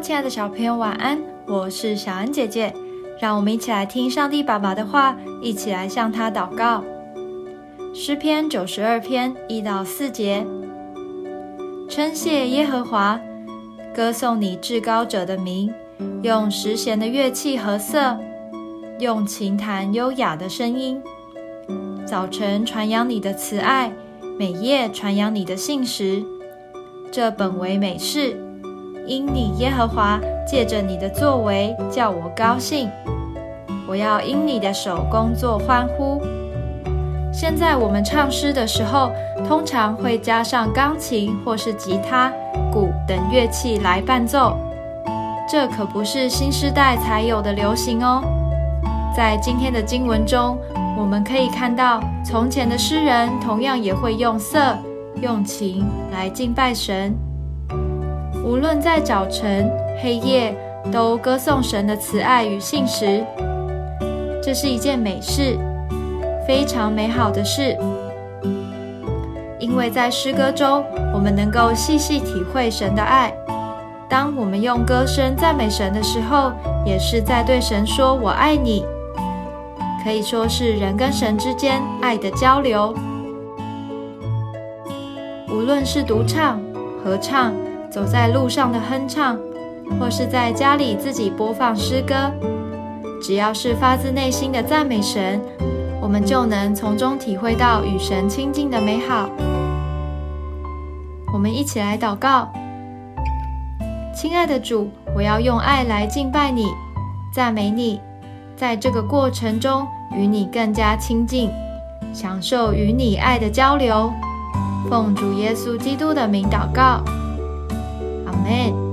亲爱的小朋友，晚安！我是小安姐姐，让我们一起来听上帝爸爸的话，一起来向他祷告。诗篇九十二篇一到四节，称谢耶和华，歌颂你至高者的名，用十弦的乐器和瑟，用琴弹优雅的声音。早晨传扬你的慈爱，每夜传扬你的信实，这本为美事。因你耶和华借着你的作为叫我高兴，我要因你的手工作欢呼。现在我们唱诗的时候，通常会加上钢琴或是吉他、鼓等乐器来伴奏，这可不是新时代才有的流行哦。在今天的经文中，我们可以看到，从前的诗人同样也会用色、用琴来敬拜神。无论在早晨、黑夜，都歌颂神的慈爱与信实。这是一件美事，非常美好的事。因为在诗歌中，我们能够细细体会神的爱。当我们用歌声赞美神的时候，也是在对神说“我爱你”，可以说是人跟神之间爱的交流。无论是独唱、合唱。走在路上的哼唱，或是在家里自己播放诗歌，只要是发自内心的赞美神，我们就能从中体会到与神亲近的美好。我们一起来祷告：亲爱的主，我要用爱来敬拜你、赞美你，在这个过程中与你更加亲近，享受与你爱的交流。奉主耶稣基督的名祷告。ね。